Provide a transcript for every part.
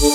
My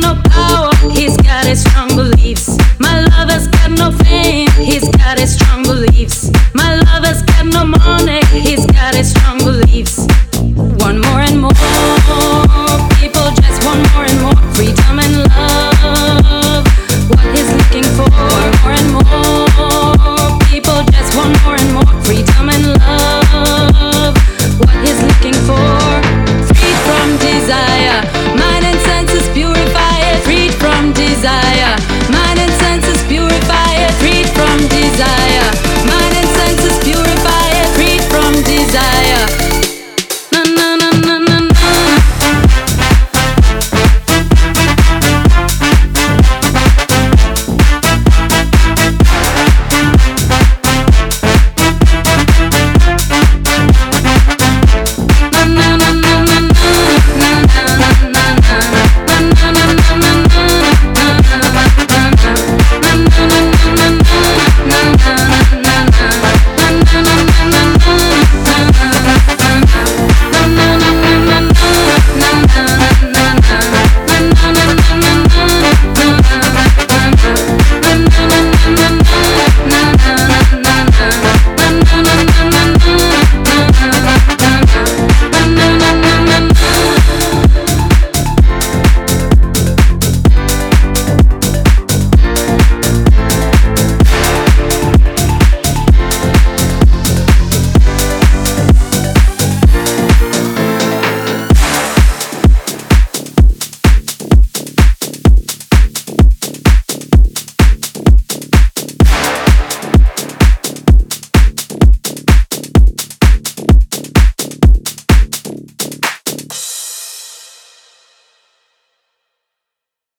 no power.